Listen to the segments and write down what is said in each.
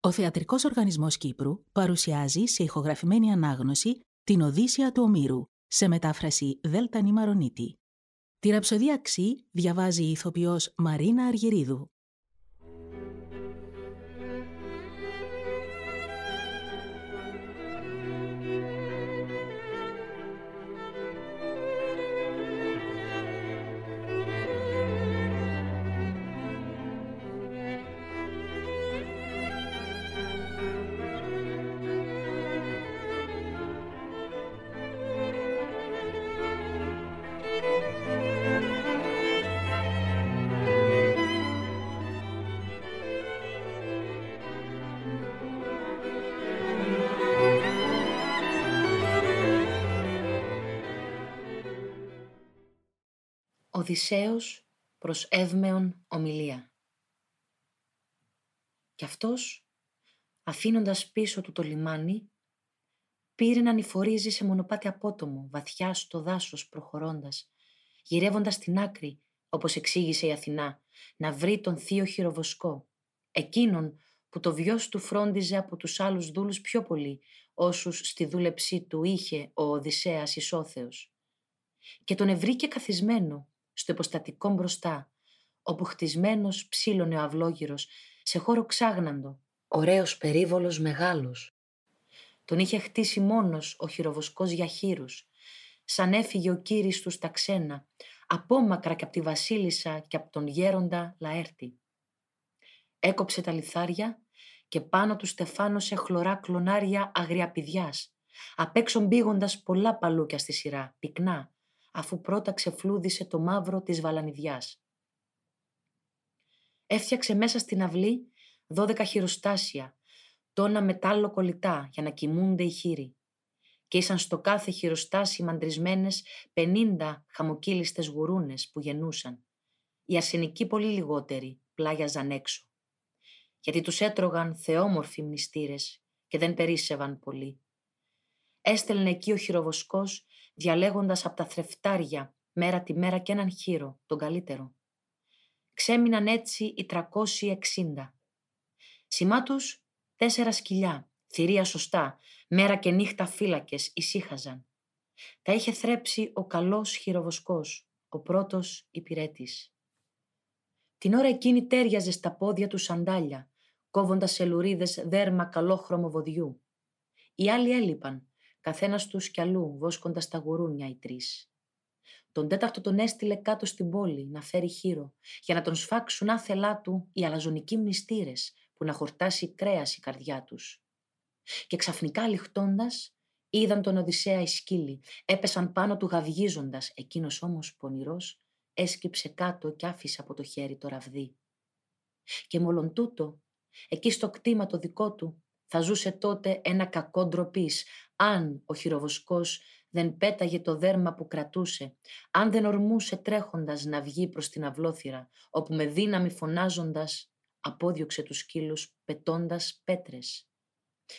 Ο Θεατρικός Οργανισμός Κύπρου παρουσιάζει σε ηχογραφημένη ανάγνωση την Οδύσσια του Ομήρου, σε μετάφραση Δέλτα Νημαρονίτη. Τη ραψοδία Ξή διαβάζει η ηθοποιός Μαρίνα Αργυρίδου. Οδυσσέος προς Εύμεον ομιλία. Κι αυτός, αφήνοντας πίσω του το λιμάνι, πήρε να νηφορίζει σε μονοπάτι απότομο, βαθιά στο δάσος προχωρώντας, γυρεύοντας την άκρη, όπως εξήγησε η Αθηνά, να βρει τον θείο χειροβοσκό, εκείνον που το βιός του φρόντιζε από τους άλλους δούλους πιο πολύ, όσους στη δούλεψή του είχε ο Οδυσσέας Ισόθεος. Και τον ευρήκε καθισμένο, στο υποστατικό μπροστά, όπου χτισμένος ψήλωνε ο αυλόγυρος, σε χώρο ξάγναντο, ωραίος περίβολος μεγάλος. Τον είχε χτίσει μόνος ο χειροβοσκός για χείρους, σαν έφυγε ο κύρις τους στα ξένα, απόμακρα και από τη βασίλισσα και από τον γέροντα Λαέρτη. Έκοψε τα λιθάρια και πάνω του στεφάνωσε χλωρά κλονάρια αγριαπηδιάς, απ' έξω μπήγοντας πολλά παλούκια στη σειρά, πυκνά, αφού πρώτα ξεφλούδισε το μαύρο της βαλανιδιάς. Έφτιαξε μέσα στην αυλή δώδεκα χειροστάσια, τόνα μετάλλο κολλητά για να κοιμούνται οι χείροι. Και ήσαν στο κάθε χειροστάσι μαντρισμένες πενήντα χαμοκύλιστες γουρούνες που γεννούσαν. Οι αρσενικοί πολύ λιγότεροι πλάγιαζαν έξω. Γιατί τους έτρωγαν θεόμορφοι μνηστήρες και δεν περίσσευαν πολύ. Έστελνε εκεί ο χειροβοσκός διαλέγοντας από τα θρεφτάρια μέρα τη μέρα και έναν χείρο, τον καλύτερο. Ξέμειναν έτσι οι 360. Σημά τους τέσσερα σκυλιά, θηρία σωστά, μέρα και νύχτα φύλακες ησύχαζαν. Τα είχε θρέψει ο καλός χειροβοσκός, ο πρώτος υπηρέτης. Την ώρα εκείνη τέριαζε στα πόδια του σαντάλια, κόβοντας σε λουρίδες δέρμα καλόχρωμο βοδιού. Οι άλλοι έλειπαν, καθένας τους κι αλλού, βόσκοντας τα γουρούνια οι τρεις. Τον τέταρτο τον έστειλε κάτω στην πόλη να φέρει χείρο, για να τον σφάξουν άθελά του οι αλαζονικοί μνηστήρες που να χορτάσει κρέας η καρδιά τους. Και ξαφνικά λιχτώντας, είδαν τον Οδυσσέα οι σκύλοι, έπεσαν πάνω του γαυγίζοντας, εκείνος όμως πονηρός, έσκυψε κάτω και άφησε από το χέρι το ραβδί. Και μόλον τούτο, εκεί στο κτήμα το δικό του, θα ζούσε τότε ένα κακό ντροπής, αν ο χειροβοσκός δεν πέταγε το δέρμα που κρατούσε, αν δεν ορμούσε τρέχοντας να βγει προς την αυλόθυρα, όπου με δύναμη φωνάζοντας απόδιωξε τους σκύλους πετώντας πέτρες.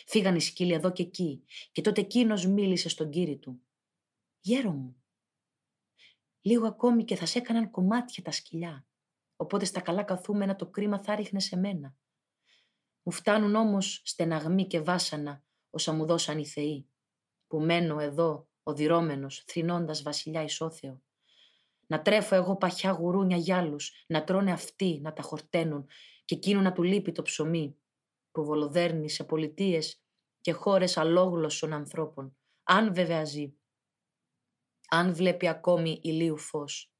Φύγαν οι σκύλοι εδώ και εκεί και τότε εκείνος μίλησε στον κύριο του. «Γέρο μου, λίγο ακόμη και θα σε έκαναν κομμάτια τα σκυλιά, οπότε στα καλά καθούμενα το κρίμα θα ρίχνε σε μένα. Μου φτάνουν όμως στεναγμοί και βάσανα όσα μου δώσαν οι θεοί, που μένω εδώ οδυρώμενος, θρυνώντας βασιλιά ισόθεο. Να τρέφω εγώ παχιά γουρούνια γυάλους, να τρώνε αυτοί, να τα χορταίνουν και εκείνο να του λείπει το ψωμί, που βολοδέρνει σε πολιτείες και χώρες αλόγλωσσων ανθρώπων, αν βέβαια ζει, αν βλέπει ακόμη ηλίου φως.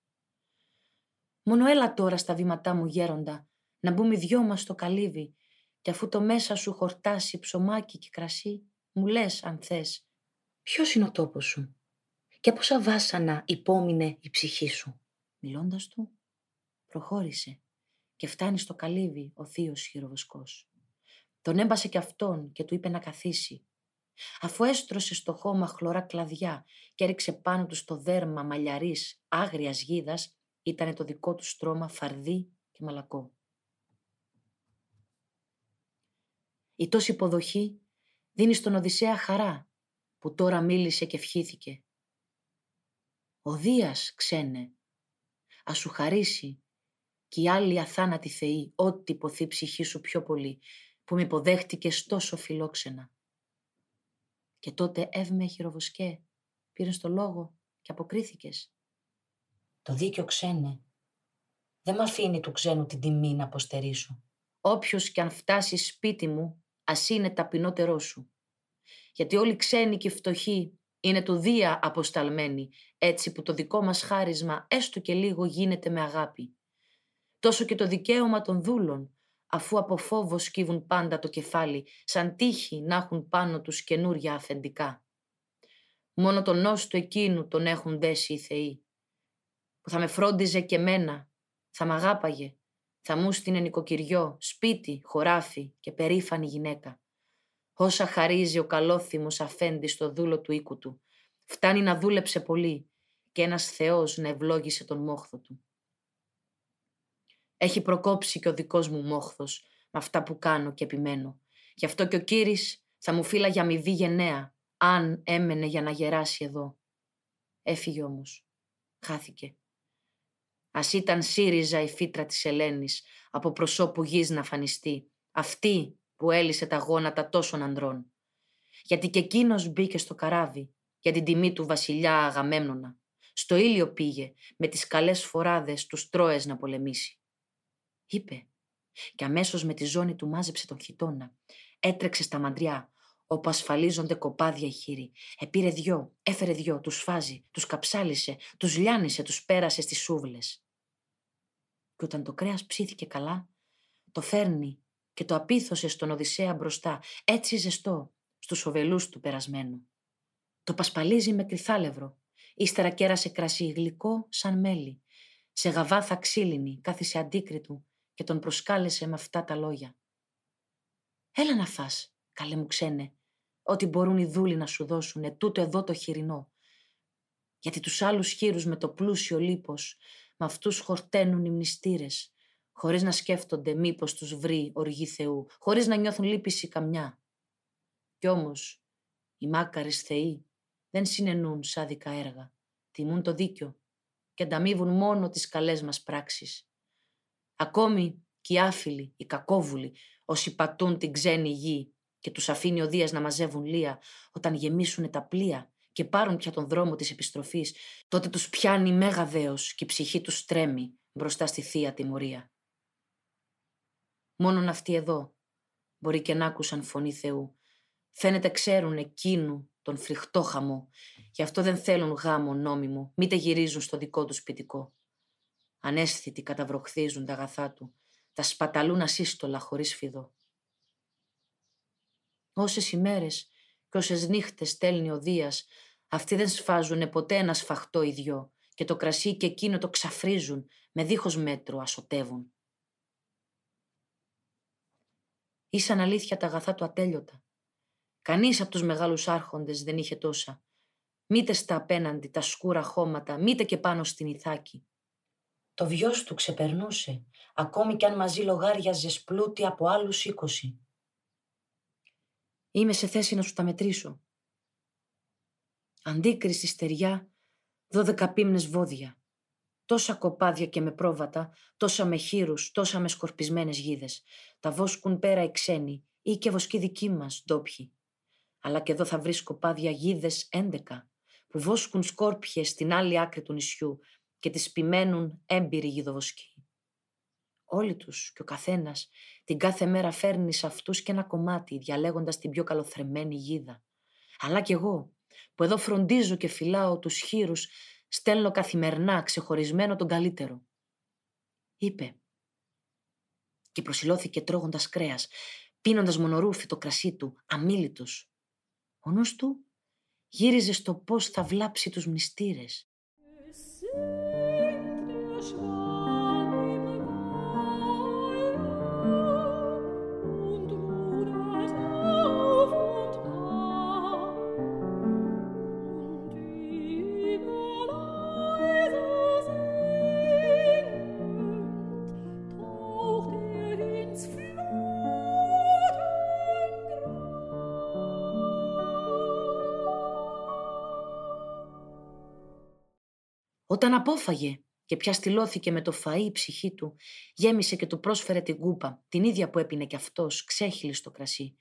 Μόνο έλα τώρα στα βήματά μου γέροντα, να μπούμε δυο μας στο καλύβι και αφού το μέσα σου χορτάσει ψωμάκι και κρασί, μου λες αν θες, ποιος είναι ο τόπος σου; Και πόσα βάσανα υπόμεινε η ψυχή σου; Μιλώντας του, προχώρησε και φτάνει στο καλύβι ο θείος χειροβοσκός. Τον έμπασε και αυτόν και του είπε να καθίσει. Αφού έστρωσε στο χώμα χλωρά κλαδιά και έριξε πάνω του στο δέρμα μαλλιαρής άγριας γίδας, ήταν το δικό του στρώμα φαρδί και μαλακό. Η τόση υποδοχή δίνει στον Οδυσσέα χαρά που τώρα μίλησε και ευχήθηκε. Ο Δίας, ξένε, ας σου χαρίσει κι οι άλλοι αθάνατοι θεοί ό,τι ποθεί ψυχή σου πιο πολύ, που με υποδέχτηκες τόσο φιλόξενα. Και τότε έβμε χειροβοσκέ, πήρες το λόγο και αποκρίθηκες. Το δίκιο ξένε. Δεν μ' αφήνει του ξένου την τιμή να αποστερήσω. Όποιος κι αν φτάσει σπίτι μου, ας είναι ταπεινότερό σου. Γιατί όλοι ξένοι και φτωχοί είναι του Δία αποσταλμένοι, έτσι που το δικό μας χάρισμα έστω και λίγο γίνεται με αγάπη. Τόσο και το δικαίωμα των δούλων, αφού από φόβο σκύβουν πάντα το κεφάλι, σαν τύχη να έχουν πάνω τους καινούρια αφεντικά. Μόνο τον νόστο εκείνου τον έχουν δέσει οι θεοί, που θα με φρόντιζε και μένα, θα μ' αγάπαγε, θα μου στείλε νοικοκυριό, σπίτι, χωράφι και περήφανη γυναίκα. Όσα χαρίζει ο καλόθυμος αφέντη στο δούλο του οίκου του. Φτάνει να δούλεψε πολύ και ένας Θεός να ευλόγησε τον μόχθο του. Έχει προκόψει και ο δικός μου μόχθος με αυτά που κάνω και επιμένω. Γι' αυτό και ο Κύρις θα μου φύλαγε αμοιβή γενναία, αν έμενε για να γεράσει εδώ. Έφυγε όμως. Χάθηκε. Ας ήταν ΣΥΡΙΖΑ η φύτρα της Ελένης, από προσώπου γης να φανιστεί. Αυτή που έλυσε τα γόνατα τόσων ανδρών. Γιατί και εκείνος μπήκε στο καράβι για την τιμή του βασιλιά Αγαμέμνονα. Στο ήλιο πήγε με τις καλές φοράδες τους Τρόες να πολεμήσει. Είπε και αμέσως με τη ζώνη του μάζεψε τον χιτόνα. Έτρεξε στα μαντριά όπου ασφαλίζονται κοπάδια οι χείροι. Επήρε δυο, έφερε δυο, τους φάζει, τους καψάλισε, τους λιάνισε, τους πέρασε στις σούβλες. Και όταν το κρέας ψήθηκε καλά, το φέρνει και το απίθωσε στον Οδυσσέα μπροστά, έτσι ζεστό, στους οβελούς του περασμένου. Το πασπαλίζει με κρυθάλευρο, ύστερα κέρασε κρασί γλυκό σαν μέλι. Σε γαβάθα ξύλινη κάθισε αντίκριτου και τον προσκάλεσε με αυτά τα λόγια. «Έλα να φας, καλέ μου ξένε, ό,τι μπορούν οι δούλοι να σου δώσουνε, τούτο εδώ το χοιρινό. Γιατί τους άλλους χείρους με το πλούσιο λίπος, με αυτούς χορταίνουν οι μνηστήρες, χωρίς να σκέφτονται μήπως τους βρει οργή Θεού, χωρίς να νιώθουν λύπηση καμιά. Κι όμως, οι μάκαρες θεοί δεν συνενούν σάδικα έργα, τιμούν το δίκιο και ανταμείβουν μόνο τις καλές μας πράξεις. Ακόμη και οι άφιλοι, οι κακόβουλοι, όσοι πατούν την ξένη γη και τους αφήνει ο Δίας να μαζεύουν λία όταν γεμίσουν τα πλοία και πάρουν πια τον δρόμο της επιστροφής, τότε τους πιάνει μέγα δέος και η ψυχή τους τρέμει μπροστά στη θεία τιμωρία. Μόνον αυτοί εδώ μπορεί και να άκουσαν φωνή Θεού. Φαίνεται ξέρουν εκείνου τον φρικτό χαμό. Γι' αυτό δεν θέλουν γάμο νόμιμο, μήτε γυρίζουν στο δικό τους σπιτικό. Ανέσθητοι καταβροχθίζουν τα αγαθά του, τα σπαταλούν ασύστολα χωρίς φιδό. Όσες ημέρες και όσες νύχτες στέλνει ο Δίας, αυτοί δεν σφάζουνε ποτέ ένα σφαχτό ιδιό και το κρασί και εκείνο το ξαφρίζουν, με δίχως μέτρο ασωτεύουν. Ήσαν αλήθεια τα αγαθά του ατέλειωτα. Κανείς από τους μεγάλους άρχοντες δεν είχε τόσα. Μήτε στα απέναντι τα σκούρα χώματα, μήτε και πάνω στην Ιθάκη. Το βιός του ξεπερνούσε, ακόμη κι αν μαζί λογάριαζε πλούτη από άλλους είκοσι. Είμαι σε θέση να σου τα μετρήσω. Αντίκριση στεριά, δώδεκα πίμνες βόδια. Τόσα κοπάδια και με πρόβατα, τόσα με χείρους, τόσα με σκορπισμένες γίδες. Τα βόσκουν πέρα οι ξένοι ή και βοσκοί δικοί μας ντόπιοι. Αλλά και εδώ θα βρεις κοπάδια γίδες έντεκα, που βόσκουν σκόρπιες στην άλλη άκρη του νησιού και τις πιμένουν έμπειροι γιδοβοσκοί. Όλοι τους και ο καθένας την κάθε μέρα φέρνει σε αυτούς και ένα κομμάτι, διαλέγοντας την πιο καλοθρεμένη γίδα. Αλλά κι εγώ, που εδώ φροντίζω και φυλάω τους χείρους στέλνω καθημερινά ξεχωρισμένο τον καλύτερο. Είπε. Και προσιλώθηκε τρώγοντας κρέας, πίνοντας μονορούφι το κρασί του, αμήλυτος. Ο νους του γύριζε στο πώς θα βλάψει τους μνηστήρες. Όταν απόφαγε και πια στυλώθηκε με το φαΐ η ψυχή του, γέμισε και του πρόσφερε την κούπα, την ίδια που έπινε κι αυτός, ξέχυλη στο κρασί.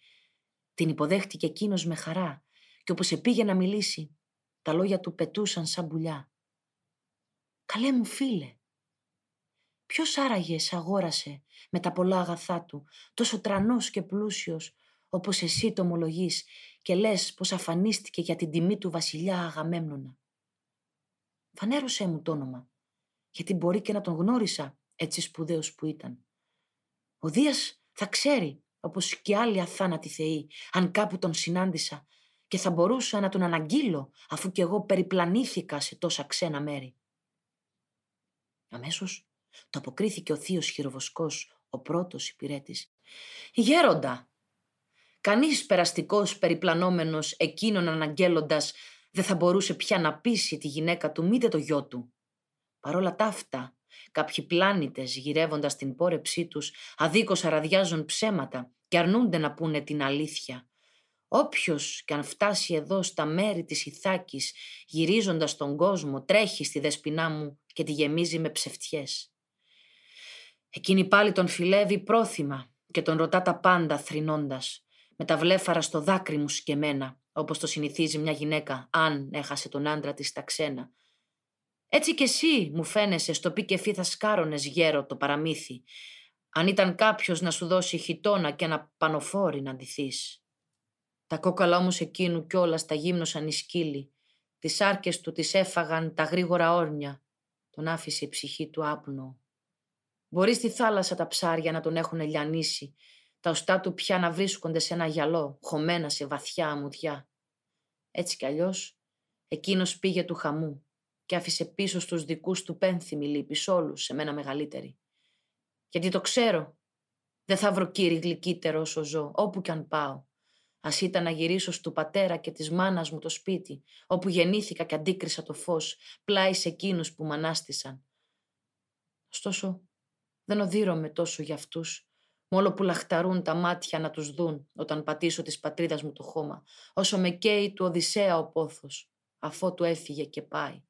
Την υποδέχτηκε εκείνος με χαρά και όπως επήγε να μιλήσει, τα λόγια του πετούσαν σαν πουλιά. «Καλέ μου φίλε, ποιος άραγε σ' αγόρασε με τα πολλά αγαθά του, τόσο τρανός και πλούσιος, όπως εσύ το ομολογείς και λες πως αφανίστηκε για την τιμή του βασιλιά Αγαμέμνονα. Φανέρωσέ μου το όνομα, γιατί μπορεί και να τον γνώρισα έτσι σπουδαίος που ήταν. Ο Δίας θα ξέρει, όπως και άλλοι αθάνατοι θεοί, αν κάπου τον συνάντησα και θα μπορούσα να τον αναγγείλω αφού κι εγώ περιπλανήθηκα σε τόσα ξένα μέρη. Αμέσως το αποκρίθηκε ο θείος χειροβοσκός, ο πρώτος υπηρέτης. «Γέροντα, κανείς περαστικός περιπλανόμενος εκείνον αναγγέλλοντας δεν θα μπορούσε πια να πείσει τη γυναίκα του μήτε το γιο του. Παρόλα τα αυτά, κάποιοι πλάνητες γυρεύοντας την πόρεψή τους αδίκως αραδιάζουν ψέματα και αρνούνται να πούνε την αλήθεια. Όποιος και αν φτάσει εδώ στα μέρη της Ιθάκης γυρίζοντας τον κόσμο τρέχει στη δεσποινά μου και τη γεμίζει με ψευτιές. Εκείνη πάλι τον φιλεύει πρόθυμα και τον ρωτά τα πάντα θρυνώντας, με τα βλέφαρα στο δάκρυ μου σκεμμένα, όπως το συνηθίζει μια γυναίκα αν έχασε τον άντρα της στα ξένα. Έτσι κι εσύ μου φαίνεσαι στο πι και φύ θα σκάρωνες γέρο το παραμύθι, αν ήταν κάποιος να σου δώσει χιτόνα και ένα πανοφόρι να ντυθείς. Τα κόκαλα όμως εκείνου κιόλας τα γύμνωσαν οι σκύλοι. Τις άρκες του τις έφαγαν τα γρήγορα όρνια. Τον άφησε η ψυχή του άπνο. Μπορείς στη θάλασσα τα ψάρια να τον έχουν λιανίσει, τα οστά του πια να βρίσκονται σε ένα γυαλό, χωμένα σε βαθιά αμμουδιά. Έτσι κι αλλιώς, εκείνος πήγε του χαμού και άφησε πίσω στους δικούς του πένθυμη λύπης όλους σε μένα μεγαλύτερη. Γιατί το ξέρω, δεν θα βρω κύρι γλυκύτερο όσο ζω, όπου κι αν πάω. Α ήταν να γυρίσω στου πατέρα και της μάνας μου το σπίτι, όπου γεννήθηκα και αντίκρισα το φως, πλάι σε εκείνους που μ' ανάστησαν. Ωστόσο, δεν οδύρωμαι τόσο για αυτούς, μόλο που λαχταρούν τα μάτια να τους δουν όταν πατήσω της πατρίδας μου το χώμα, όσο με καίει του Οδυσσέα ο πόθος, αφού του έφυγε και πάει.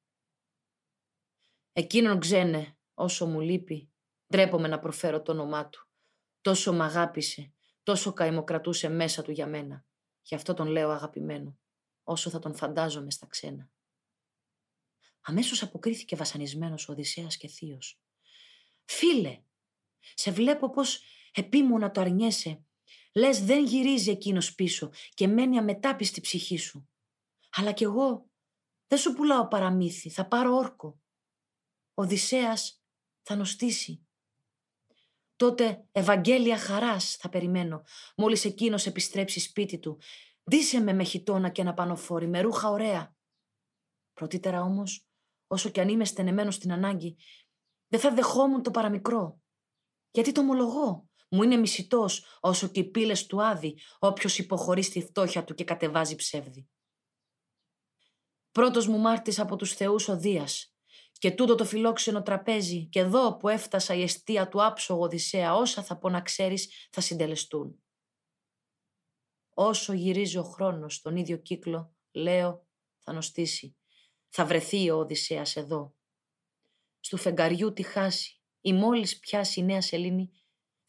Εκείνον ξένε, όσο μου λείπει, ντρέπομαι να προφέρω το όνομά του. Τόσο μ' αγάπησε, τόσο καημοκρατούσε μέσα του για μένα. Γι' αυτό τον λέω αγαπημένο, όσο θα τον φαντάζομαι στα ξένα. Αμέσως αποκρίθηκε βασανισμένος ο Οδυσσέας και θείος. «Φίλε, σε βλέπω πως επίμονα το αρνιέσαι. Λες δεν γυρίζει εκείνος πίσω και μένει αμετάπιστη ψυχή σου. Αλλά κι εγώ δεν σου πουλάω παραμύθι, θα πάρω όρκο. Ο Οδυσσέας θα νοστήσει. Τότε Ευαγγέλια χαράς θα περιμένω, μόλις εκείνος επιστρέψει σπίτι του. Ντύσε με με χιτόνα και ένα πανοφόρι, με ρούχα ωραία. Πρωτήτερα όμως, όσο κι αν είμαι στενεμένος στην ανάγκη, δεν θα δεχόμουν το παραμικρό. Γιατί το ομολογώ; Μου είναι μισητός όσο και οι πύλες του άδει, όποιος υποχωρεί στη φτώχεια του και κατεβάζει ψεύδι. Πρώτος μου μάρτης από τους θεούς ο Δίας, και τούτο το φιλόξενο τραπέζι, και εδώ που έφτασα η αιστεία του άψογο Οδυσσέα, όσα θα πω να ξέρεις θα συντελεστούν. Όσο γυρίζει ο χρόνος στον ίδιο κύκλο, λέω, θα νοστήσει. Θα βρεθεί ο Οδυσσέας εδώ. Στου φεγγαριού τη χάσει, ή μόλις πιάσει η νέα σελήνη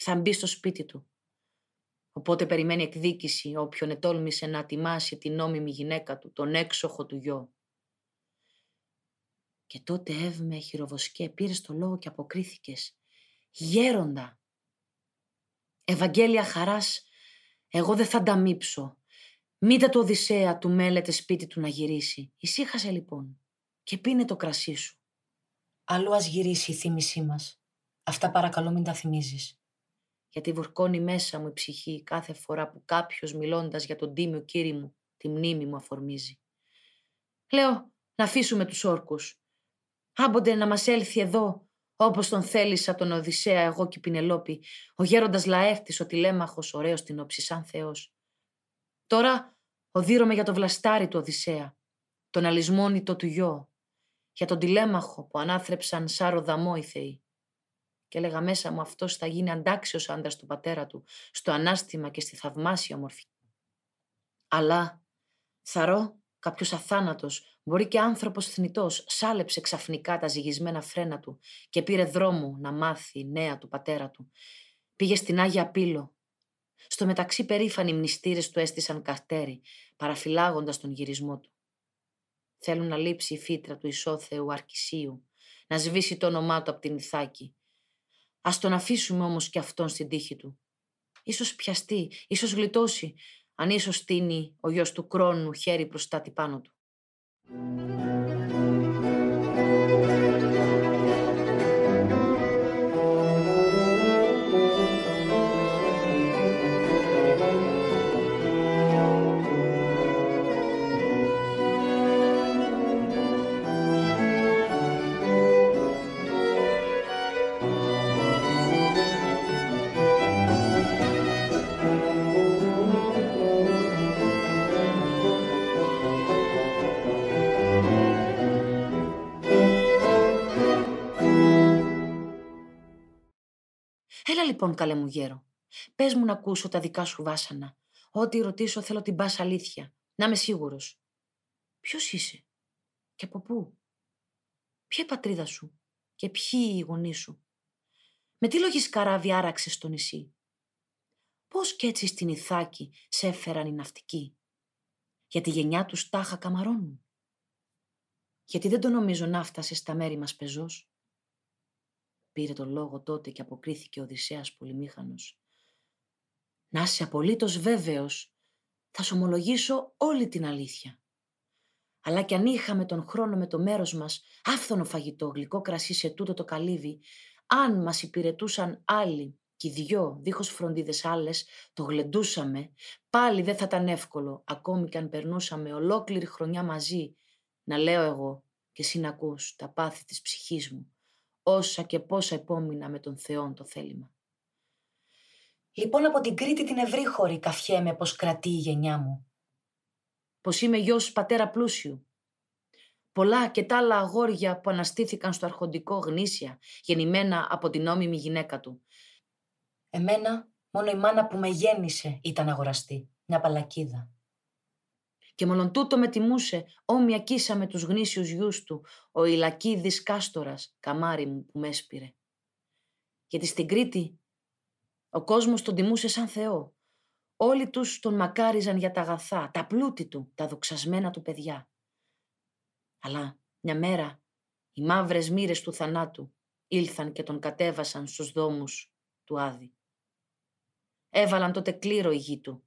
θα μπει στο σπίτι του. Οπότε περιμένει εκδίκηση όποιον ετόλμησε να τιμάσει την νόμιμη γυναίκα του, τον έξοχο του γιο. Και τότε έβμε χειροβοσκέ, πήρε το λόγο και αποκρίθηκες. Γέροντα! Ευαγγέλια χαράς, εγώ δεν θα ανταμείψω. Μήτε το Οδυσσέα του μέλετε σπίτι του να γυρίσει. Ησύχασε λοιπόν και πίνε το κρασί σου. Αλλού ας γυρίσει η θύμησή μας. Αυτά παρακαλώ μην τα θυμίζεις. Γιατί βουρκώνει μέσα μου η ψυχή κάθε φορά που κάποιος μιλώντας για τον τίμιο κύρι μου τη μνήμη μου αφορμίζει. Λέω να αφήσουμε τους όρκους. Άμποντε να μας έλθει εδώ όπως τον θέλησα τον Οδυσσέα εγώ και η Πινελόπη, ο γέροντας Λαέφτης, ο τηλέμαχος, ωραίος την όψη σαν Θεός. Τώρα οδύρωμαι για το βλαστάρι του Οδυσσέα, τον αλυσμόνητο του γιο, για τον τηλέμαχο που ανάθρεψαν σάρο δαμό οι θεοί και έλεγα μέσα μου αυτός θα γίνει αντάξιος άντρας του πατέρα του, στο ανάστημα και στη θαυμάσια μορφή. Αλλά θαρώ Κάποιος αθάνατος, μπορεί και άνθρωπος θνητός, σάλεψε ξαφνικά τα ζυγισμένα φρένα του και πήρε δρόμο να μάθει νέα του πατέρα του. Πήγε στην Άγια Πύλο. Στο μεταξύ περήφανοι μνηστήρες του έστησαν καρτέρι, παραφυλάγοντας τον γυρισμό του. Θέλουν να λείψει η φύτρα του ισόθεου Αρκισίου, να σβήσει το όνομά του από την Ιθάκη. Ας τον αφήσουμε όμως και αυτόν στην τύχη του. Ίσως πιαστεί, ίσως γλιτώσει, αν ίσως στείνει ο γιος του κρόνου χέρι προστάτη πάνω του. Λοιπόν, καλέ μου γέρο. Πες μου να ακούσω τα δικά σου βάσανα. Ό,τι ρωτήσω θέλω την πα αλήθεια. Να είμαι σίγουρος. Ποιος είσαι και από πού; Ποια η πατρίδα σου και ποιοι οι γονείς σου; Με τι λόγη καράβι άραξες στο νησί; Πώς κι έτσι στην Ιθάκη σε έφεραν οι ναυτικοί; Για τη γενιά τους τάχα καμαρώνουν; Γιατί δεν το νομίζω να φτάσει στα μέρη μας πεζός. Πήρε το λόγο τότε και αποκρίθηκε ο Οδυσσέας πολυμήχανος. Να είσαι απολύτως βέβαιος. Θα σου ομολογήσω όλη την αλήθεια. Αλλά κι αν είχαμε τον χρόνο με το μέρος μας, άφθονο φαγητό, γλυκό κρασί σε τούτο το καλύβι, αν μας υπηρετούσαν άλλοι κι οι δυο δίχως φροντίδες άλλες, το γλεντούσαμε, πάλι δεν θα ήταν εύκολο, ακόμη κι αν περνούσαμε ολόκληρη χρονιά μαζί, να λέω εγώ και εσύ να ακούς τα πάθη της ψυχής μου, όσα και πόσα επόμεινα με τον Θεόν το θέλημα. Λοιπόν από την Κρήτη την ευρύχωρη καφιέμαι πως κρατεί η γενιά μου. Πως είμαι γιος πατέρα πλούσιου. Πολλά και τα άλλα αγόρια που αναστήθηκαν στο αρχοντικό γνήσια, γεννημένα από την νόμιμη γυναίκα του. Εμένα μόνο η μάνα που με γέννησε ήταν αγοραστή, μια παλακίδα και μόλον τούτο με τιμούσε, όμοια κίσα με τους γνήσιους γιους του, ο Ιλακίδης Κάστορας, καμάρι μου που με έσπηρε. Γιατί στην Κρήτη ο κόσμος τον τιμούσε σαν Θεό. Όλοι τους τον μακάριζαν για τα αγαθά, τα πλούτη του, τα δοξασμένα του παιδιά. Αλλά μια μέρα οι μαύρες μοίρες του θανάτου ήλθαν και τον κατέβασαν στους δόμους του Άδη. Έβαλαν τότε κλήρο η γη του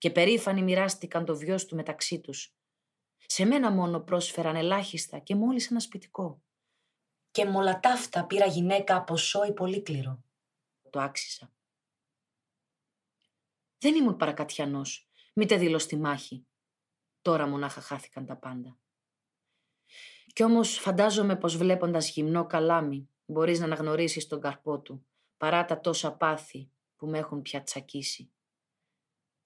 και περήφανοι μοιράστηκαν το βιός του μεταξύ τους. Σε μένα μόνο πρόσφεραν ελάχιστα και μόλις ένα σπιτικό. Και μολατάφτα πήρα γυναίκα από σόι πολύκληρο. Το άξισα. Δεν ήμουν παρακατιανός, μήτε δήλω στη μάχη. Τώρα μονάχα χάθηκαν τα πάντα. Κι όμως φαντάζομαι πως βλέποντας γυμνό καλάμι μπορείς να αναγνωρίσεις τον καρπό του, παρά τα τόσα πάθη που με έχουν πια τσακίσει.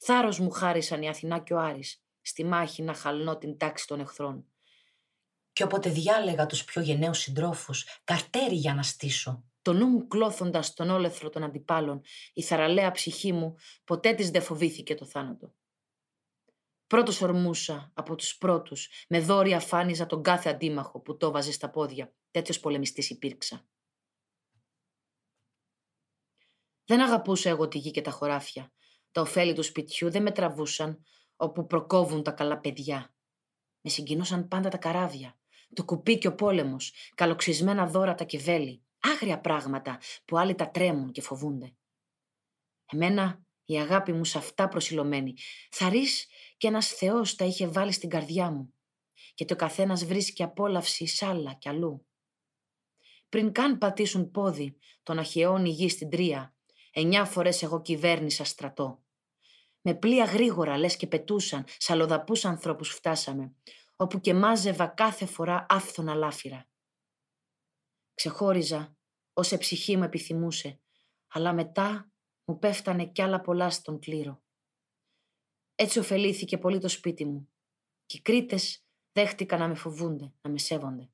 Θάρρος μου χάρισαν η Αθηνά και ο Άρης, στη μάχη να χαλνώ την τάξη των εχθρών. Και όποτε διάλεγα τους πιο γενναίους συντρόφους, καρτέρι για να στήσω. Το νου μου κλώθοντας τον όλεθρο των αντιπάλων, η θαραλέα ψυχή μου ποτέ της δεν φοβήθηκε το θάνατο. Πρώτος ορμούσα από τους πρώτους, με δόρια φάνιζα τον κάθε αντίμαχο που το βάζε στα πόδια. Τέτοιος πολεμιστής υπήρξα. Δεν αγαπούσα εγώ τη γη και τα χωράφια. Τα ωφέλη του σπιτιού δεν με τραβούσαν όπου προκόβουν τα καλά παιδιά. Με συγκινούσαν πάντα τα καράβια, το κουπί και ο πόλεμος, καλοξισμένα δώρα και βέλη, άγρια πράγματα που άλλοι τα τρέμουν και φοβούνται. Εμένα η αγάπη μου σε αυτά προσιλωμένη, θα και ένας Θεός τα είχε βάλει στην καρδιά μου και το καθένας βρίσκει απόλαυση σ' άλλα κι αλλού. Πριν καν πατήσουν πόδι, τον αχαιώνει γη στην τρία, εννιά φορές εγώ κυβέρνησα στρατό. Με πλοία γρήγορα, λες και πετούσαν, σαλοδαπούς ανθρώπους φτάσαμε, όπου και μάζευα κάθε φορά άφθονα λάφυρα. Ξεχώριζα, όσε ψυχή μου επιθυμούσε, αλλά μετά μου πέφτανε κι άλλα πολλά στον κλήρο. Έτσι ωφελήθηκε πολύ το σπίτι μου και οι Κρήτες δέχτηκαν να με φοβούνται, να με σέβονται.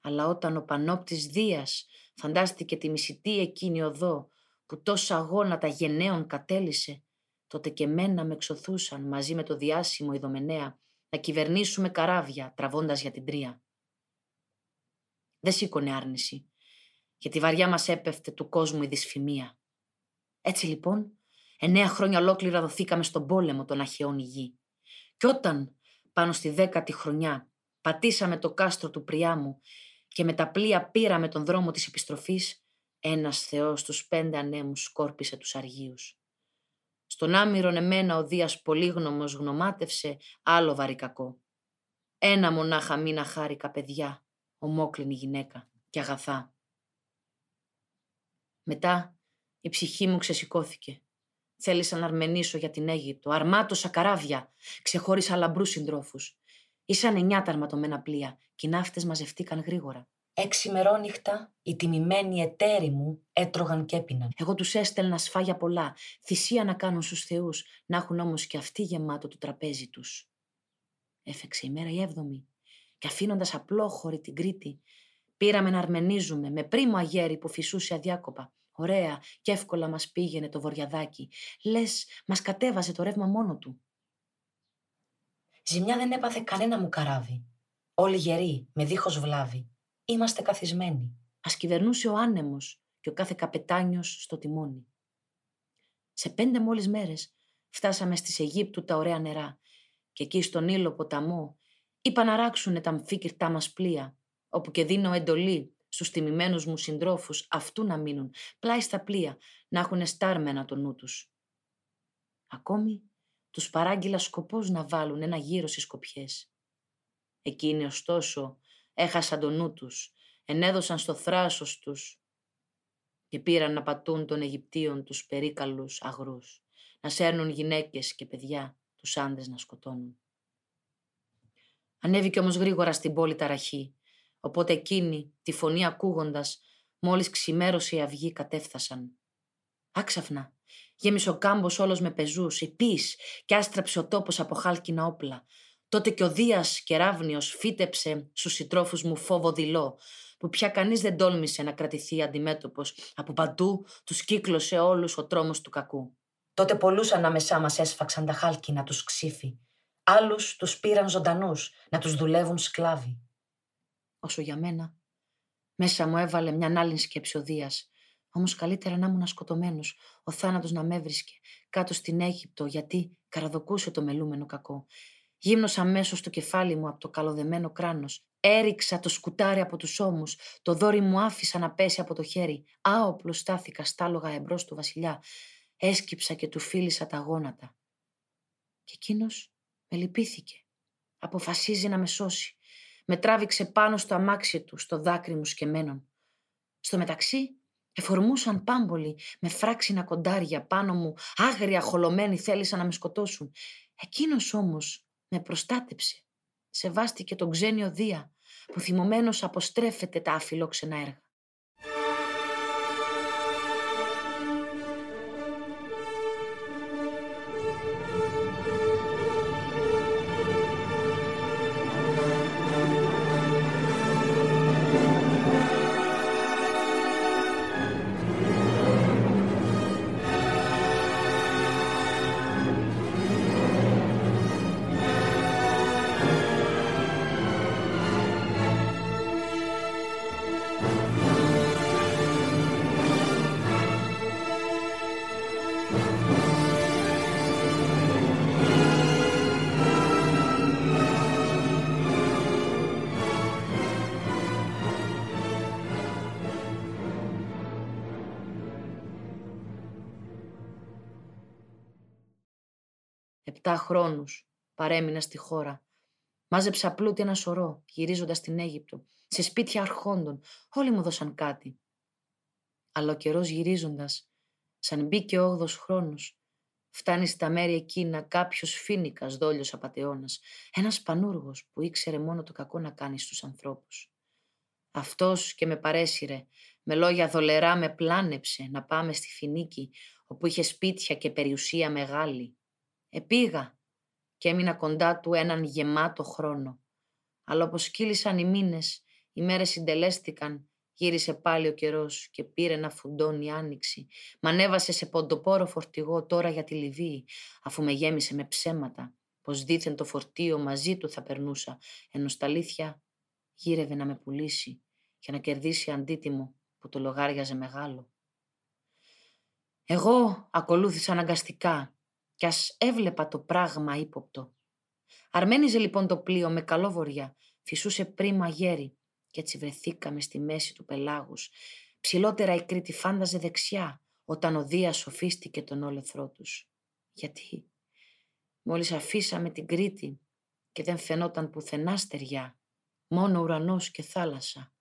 Αλλά όταν ο Πανόπτης Δίας φαντάστηκε τη μισητή εκείνη οδό που τόσα αγώνα γενναίων κατέλησε τότε και μένα με εξωθούσαν μαζί με το διάσημο Ιδωμενέα να κυβερνήσουμε καράβια τραβώντας για την τρία. Δεν σήκωνε άρνηση, γιατί βαριά μας έπεφτε του κόσμου η δυσφημία. Έτσι λοιπόν, εννέα χρόνια ολόκληρα δοθήκαμε στον πόλεμο των αχαιών γη. Κι όταν, πάνω στη δέκατη χρονιά, πατήσαμε το κάστρο του Πριάμου και με τα πλοία πήραμε τον δρόμο της επιστροφής, ένας θεός τους πέντε ανέμους σκόρπισε τους αργίους. Στον άμυρον εμένα ο Δίας πολύγνωμος γνωμάτευσε άλλο βαρικακό. Ένα μονάχα μήνα χάρηκα παιδιά, ομόκλινη γυναίκα και αγαθά. Μετά η ψυχή μου ξεσηκώθηκε. Θέλησα να αρμενήσω για την Αίγυπτο. Αρμάτωσα καράβια. Ξεχώρισα λαμπρούς συντρόφους. Ήσαν εννιά τα αρματωμένα πλοία και οι ναύτες μαζευτήκαν γρήγορα. Έξι μερόνυχτα οι τιμημένοι εταίροι μου έτρωγαν και έπιναν. Εγώ τους έστελνα σφάγια πολλά, θυσία να κάνουν στους θεούς, να έχουν όμως και αυτοί γεμάτο το τραπέζι τους. Έφεξε η μέρα η έβδομη, και αφήνοντας απλόχωρη την Κρήτη, πήραμε να αρμενίζουμε με πρίμο αγέρι που φυσούσε αδιάκοπα. Ωραία και εύκολα μας πήγαινε το βορειαδάκι. Λες, μας κατέβαζε το ρεύμα μόνο του. Ζημιά δεν έπαθε κανένα μου καράβι. Όλοι γεροί, με δίχως βλάβη. Είμαστε καθισμένοι. Α κυβερνούσε ο άνεμος και ο κάθε καπετάνιος στο τιμόνι. Σε πέντε μόλις μέρες φτάσαμε στις Αιγύπτου τα ωραία νερά και εκεί στον ήλο ποταμό είπα να ράξουνε τα αμφίκυρτά μας πλοία, όπου και δίνω εντολή στους τιμημένους μου συντρόφους αυτού να μείνουν πλάι στα πλοία, να έχουν στάρμενα το νου τους. Ακόμη τους παράγγειλα σκοπός να βάλουν ένα γύρο στις κοπιές. Εκείνοι ωστόσο έχασαν το νου τους, ενέδωσαν στο θράσος τους και πήραν να πατούν των Αιγυπτίων τους περίκαλους αγρούς, να σέρνουν γυναίκες και παιδιά, τους άντρες να σκοτώνουν. Ανέβηκε όμως γρήγορα στην πόλη ταραχή, οπότε εκείνοι, τη φωνή ακούγοντας, μόλις ξημέρωσε η αυγή κατέφθασαν. Άξαφνα, γέμισε ο κάμπος όλος με πεζούς, υπείς και άστραψε ο τόπος από χάλκινα όπλα, Τότε και ο Δίας Κεράβνιος φύτεψε στους συντρόφους μου φόβο δειλό, που πια κανείς δεν τόλμησε να κρατηθεί αντιμέτωπος. Από παντού τους κύκλωσε όλους ο τρόμος του κακού. Τότε πολλούς ανάμεσά μας έσφαξαν τα χάλκινα τους ξύφη. Άλλους τους πήραν ζωντανούς, να τους δουλεύουν σκλάβοι. Όσο για μένα, μέσα μου έβαλε μια άλλη σκέψη ο Δίας. Όμως καλύτερα να ήμουν σκοτωμένος, ο θάνατος να με έβρισκε κάτω στην Αίγυπτο, γιατί καραδοκούσε το μελούμενο κακό. Γύμνωσα αμέσως το κεφάλι μου από το καλοδεμένο κράνος. Έριξα το σκουτάρι από τους ώμους. Το δόρι μου άφησα να πέσει από το χέρι. Άοπλος στάθηκα στάλογα εμπρός του Βασιλιά. Έσκυψα και του φίλησα τα γόνατα. Και εκείνος με λυπήθηκε. Αποφασίζει να με σώσει. Με τράβηξε πάνω στο αμάξι του, στο δάκρυ μου σκεμμένον. Στο μεταξύ, εφορμούσαν πάμπολοι με φράξινα κοντάρια πάνω μου, άγρια χολωμένοι θέλησαν να με σκοτώσουν. Εκείνος όμως με προστάτεψε. Σεβάστηκε τον ξένιο Δία, που θυμωμένος αποστρέφεται τα αφιλόξενα έργα. Επτά χρόνους παρέμεινα στη χώρα. Μάζεψα πλούτη ένα σωρό, γυρίζοντας στην Αίγυπτο, σε σπίτια αρχόντων. Όλοι μου δώσαν κάτι. Αλλά ο καιρός γυρίζοντας, σαν μπήκε ο όγδος χρόνος, φτάνει στα μέρη εκείνα κάποιος φίνικας δόλιος απαταιώνας, ένας πανούργος που ήξερε μόνο το κακό να κάνει στους ανθρώπους. Αυτός και με παρέσυρε, με λόγια δολερά με πλάνεψε να πάμε στη Φινίκη, όπου είχε σπίτια και περιουσία μεγάλη. Επήγα και έμεινα κοντά του έναν γεμάτο χρόνο. Αλλά όπως κύλησαν οι μήνες, οι μέρες συντελέστηκαν, γύρισε πάλι ο καιρός και πήρε να φουντώνει άνοιξη. Μ' ανέβασε σε ποντοπόρο φορτηγό τώρα για τη Λιβύη, αφού με γέμισε με ψέματα. πως δήθεν το φορτίο μαζί του θα περνούσα, ενώ στα αλήθεια γύρευε να με πουλήσει για να κερδίσει αντίτιμο που το λογάριαζε μεγάλο. Εγώ ακολούθησα αναγκαστικά κι ας έβλεπα το πράγμα ύποπτο. Αρμένιζε λοιπόν το πλοίο με καλό βοριά, φυσούσε πρίμα γέρι κι έτσι βρεθήκαμε στη μέση του πελάγους. Ψηλότερα η Κρήτη φάνταζε δεξιά όταν ο Δίας σοφίστηκε τον όλεθρό τους. Γιατί; Μόλις αφήσαμε την Κρήτη και δεν φαινόταν πουθενά στεριά, μόνο ουρανός και θάλασσα.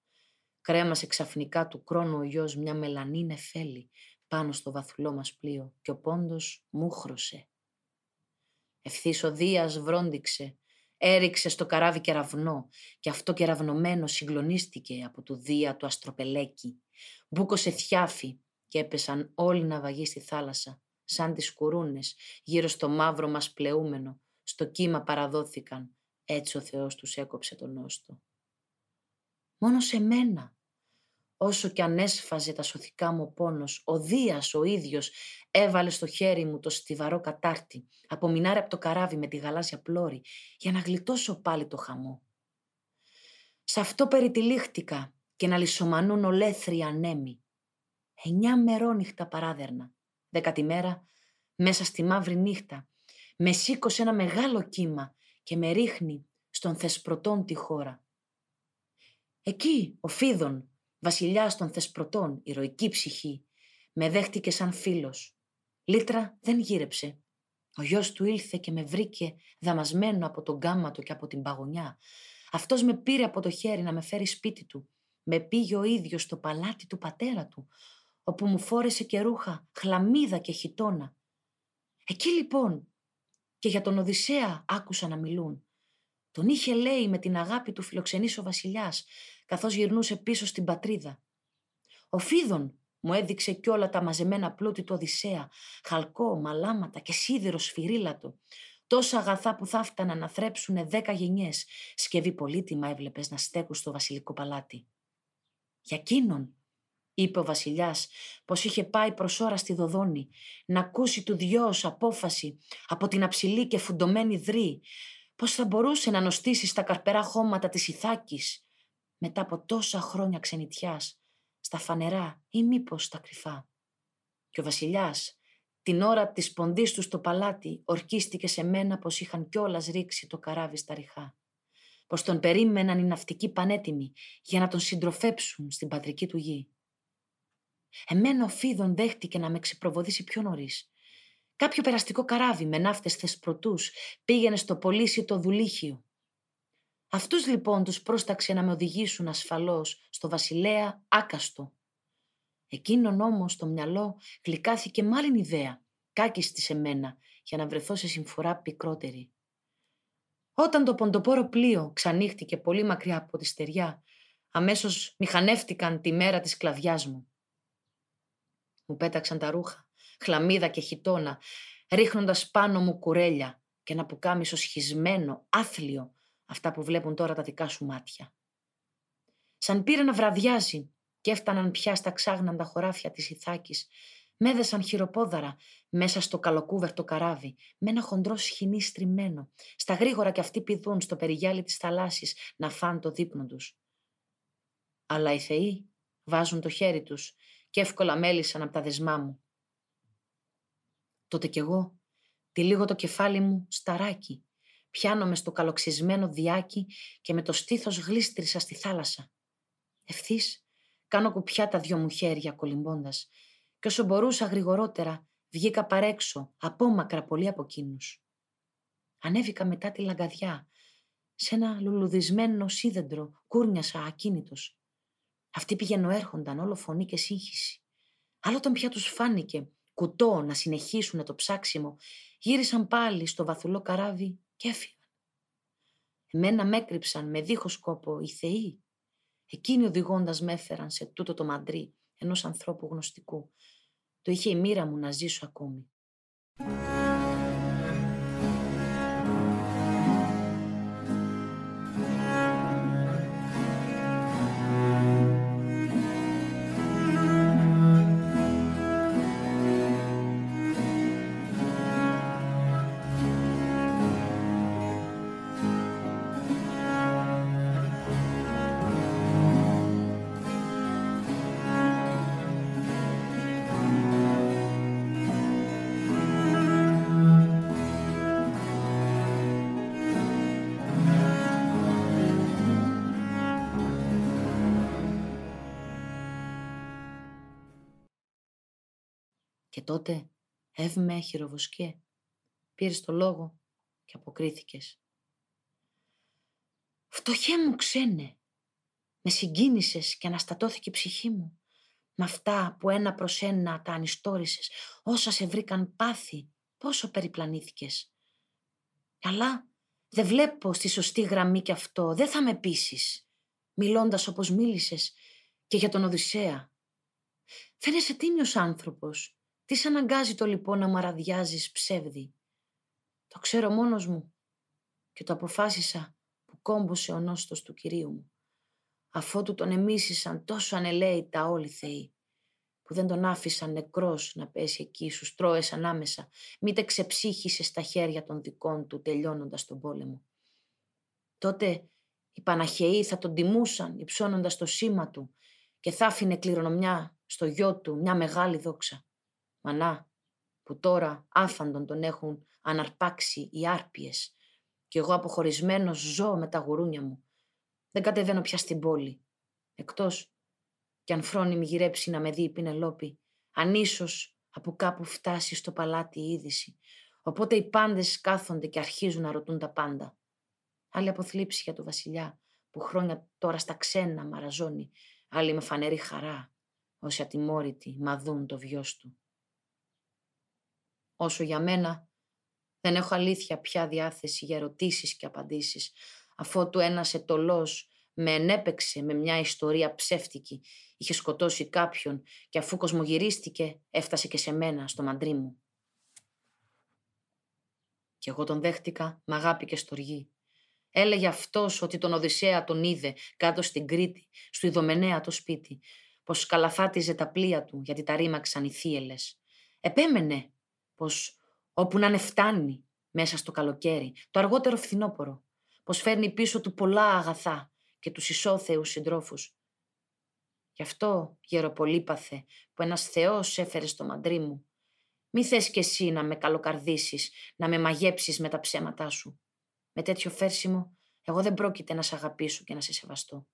Κρέμασε ξαφνικά του χρόνου ο γιος μια μελανή νεφέλη πάνω στο βαθουλό μας πλοίο και ο πόντος μούχρωσε. Ευθύς ο Δίας βρόντιξε, έριξε στο καράβι κεραυνό και αυτό κεραυνομένο συγκλονίστηκε από του Δία του αστροπελέκι. Μπούκωσε θιάφι και έπεσαν όλοι να βαγεί στη θάλασσα, σαν τις κουρούνες, γύρω στο μαύρο μας πλεούμενο, στο κύμα παραδόθηκαν, έτσι ο Θεός τους έκοψε τον νόστο. Μόνος σε μένα, όσο κι αν έσφαζε τα σωθικά μου πόνος, ο Δίας ο ίδιος έβαλε στο χέρι μου το στιβαρό κατάρτι, απομεινάρε από το καράβι με τη γαλάζια πλώρη, για να γλιτώσω πάλι το χαμό. Σ' αυτό περιτυλίχτηκα και να λισομανούν ολέθροι ανέμοι. Εννιά μερόνυχτα παράδερνα. Δέκατη μέρα, μέσα στη μαύρη νύχτα, με σήκωσε ένα μεγάλο κύμα και με ρίχνει στον Θεσπρωτών τη χώρα. Εκεί ο Φίδων, βασιλιάς των Θεσπρωτών, ηρωική ψυχή, με δέχτηκε σαν φίλος. Λίτρα δεν γύρεψε. Ο γιος του ήλθε και με βρήκε δαμασμένο από τον γκάματο και από την παγωνιά. Αυτός με πήρε από το χέρι να με φέρει σπίτι του. Με πήγε ο ίδιος στο παλάτι του πατέρα του, όπου μου φόρεσε και ρούχα, χλαμίδα και χιτόνα. Εκεί λοιπόν και για τον Οδυσσέα άκουσα να μιλούν. Τον είχε λέει με την αγάπη του φιλοξενής ο βασιλιάς, καθώς γυρνούσε πίσω στην πατρίδα. Ο Φίδων μου έδειξε κι όλα τα μαζεμένα πλούτη του Οδυσσέα, χαλκό, μαλάματα και σίδηρο σφυρίλατο. Τόσα αγαθά που θα φτάναν να θρέψουν δέκα γενιές, σκευή πολύτιμα έβλεπες να στέκουν στο βασιλικό παλάτι. Για εκείνον είπε ο βασιλιάς πως είχε πάει προς ώρα στη Δοδόνη να ακούσει του δυος απόφαση από την αψηλή και φουντωμένη δρύ πως θα μπορούσε να νοστήσει στα καρπερά χώματα της Ιθάκης μετά από τόσα χρόνια ξενιτιάς στα φανερά ή μήπως στα κρυφά. Και ο βασιλιάς την ώρα της ποντής του στο παλάτι ορκίστηκε σε μένα πως είχαν κιόλας ρίξει το καράβι στα ριχά. Πως τον περίμεναν οι ναυτικοί πανέτοιμοι για να τον συντροφέψουν στην πατρική του γη. Εμένα ο Φίδων δέχτηκε να με ξεπροβοδήσει πιο νωρίς. Κάποιο περαστικό καράβι με ναύτες θεσπρωτού πήγαινε στο το δουλίχιο. Αυτούς λοιπόν τους πρόσταξε να με οδηγήσουν ασφαλώς στο βασιλέα άκαστο. Εκείνον όμως το μυαλό γλυκάθηκε μάλλον ιδέα, κάκιστη σε μένα, για να βρεθώ σε συμφορά πικρότερη. Όταν το ποντοπόρο πλοίο ξανύχτηκε πολύ μακριά από τη στεριά, αμέσως μηχανεύτηκαν τη μέρα της κλαδιάς μου. Μου πέταξαν τα ρούχα, χλαμίδα και χιτόνα, ρίχνοντας πάνω μου κουρέλια και ένα πουκάμισο σχισμένο, άθλιο, αυτά που βλέπουν τώρα τα δικά σου μάτια. Σαν πήρε να βραδιάζει και έφταναν πια στα ξάγναντα χωράφια της Ιθάκης, μέδεσαν χειροπόδαρα μέσα στο καλοκούβερτο καράβι, με ένα χοντρό σχοινί στριμμένο. Στα γρήγορα κι αυτοί πηδούν στο περιγιάλι της θαλάσσης να φάν το δείπνο τους. Αλλά οι θεοί βάζουν το χέρι τους και εύκολα μέλησαν από τα δεσμά μου. Τότε κι εγώ τυλίγω το κεφάλι μου σταράκι, πιάνομαι στο καλοξισμένο διάκι και με το στήθος γλίστρισα στη θάλασσα. Ευθύς κάνω κουπιά τα δυο μου χέρια κολυμπώντας και όσο μπορούσα γρηγορότερα βγήκα παρέξω, απόμακρα πολύ από εκείνους. Ανέβηκα μετά τη λαγκαδιά, σε ένα λουλουδισμένο σίδεντρο, κούρνιασα ακίνητος. Αυτοί πήγαινο έρχονταν όλο φωνή και σύγχυση. Άλλο όταν πια τους φάνηκε κουτό να συνεχίσουν το ψάξιμο, γύρισαν πάλι στο βαθουλό καράβι και έφυγαν. Εμένα με έκρυψαν με δίχως κόπο οι θεοί. Εκείνοι οδηγώντας με έφεραν σε τούτο το μαντρί ενός ανθρώπου γνωστικού. Το είχε η μοίρα μου να ζήσω ακόμη. Και τότε, εύμε χειροβοσκέ, πήρες το λόγο και αποκρίθηκες. Φτωχέ μου ξένε, με συγκίνησες και αναστατώθηκε η ψυχή μου. Με αυτά που ένα προς ένα τα ανιστόρισες, όσα σε βρήκαν πάθη, πόσο περιπλανήθηκες. Αλλά δεν βλέπω στη σωστή γραμμή κι αυτό, δεν θα με πείσεις, μιλώντας όπως μίλησες και για τον Οδυσσέα. Φαίνεσαι τίμιος άνθρωπος. Τι σε αναγκάζει το λοιπόν να μαραδιάζεις ψεύδι; Το ξέρω μόνος μου και το αποφάσισα που κόμπωσε ο νόστος του Κυρίου μου. Αφότου τον εμίσησαν τόσο ανελαίητα όλοι θεοί που δεν τον άφησαν νεκρός να πέσει εκεί στους τρώες ανάμεσα, μήτε ξεψύχησες στα χέρια των δικών του τελειώνοντας τον πόλεμο. Τότε οι Παναχαιοί θα τον τιμούσαν υψώνοντας το σήμα του και θα άφηνε κληρονομιά στο γιο του μια μεγάλη δόξα. Μανά, που τώρα άφαντον τον έχουν αναρπάξει οι άρπιες και εγώ αποχωρισμένος ζω με τα γουρούνια μου. Δεν κατεβαίνω πια στην πόλη. Εκτός κι αν φρόνιμη γυρέψει να με δει η Πινελόπη, αν ίσως από κάπου φτάσει στο παλάτι η είδηση. Οπότε οι πάντες κάθονται και αρχίζουν να ρωτούν τα πάντα. Άλλη αποθλίψη για τον βασιλιά, που χρόνια τώρα στα ξένα μαραζώνει, άλλοι με φανερή χαρά, όσοι ατιμόρυτοι μαδούν το βιός του. Όσο για μένα, δεν έχω αλήθεια πια διάθεση για ερωτήσεις και απαντήσεις, αφότου ένας ετολός με ενέπεξε με μια ιστορία ψεύτικη, είχε σκοτώσει κάποιον και αφού κοσμογυρίστηκε έφτασε και σε μένα, στο μαντρί μου. Κι εγώ τον δέχτηκα με αγάπη και στοργή. Έλεγε αυτός ότι τον Οδυσσέα τον είδε κάτω στην Κρήτη, στο Ιδωμενέα το σπίτι, πως καλαθάτιζε τα πλοία του γιατί τα ρήμαξαν οι θύελες. Επέμενε πως όπου να είναι φτάνει μέσα στο καλοκαίρι, το αργότερο φθινόπορο, πως φέρνει πίσω του πολλά αγαθά και τους ισόθεους συντρόφους. Γι' αυτό, γεροπολίπαθε, που ένας θεός έφερε στο μαντρί μου, μη θες κι εσύ να με καλοκαρδίσεις, να με μαγέψεις με τα ψέματά σου. Με τέτοιο φέρσιμο, εγώ δεν πρόκειται να σε αγαπήσω και να σε σεβαστώ.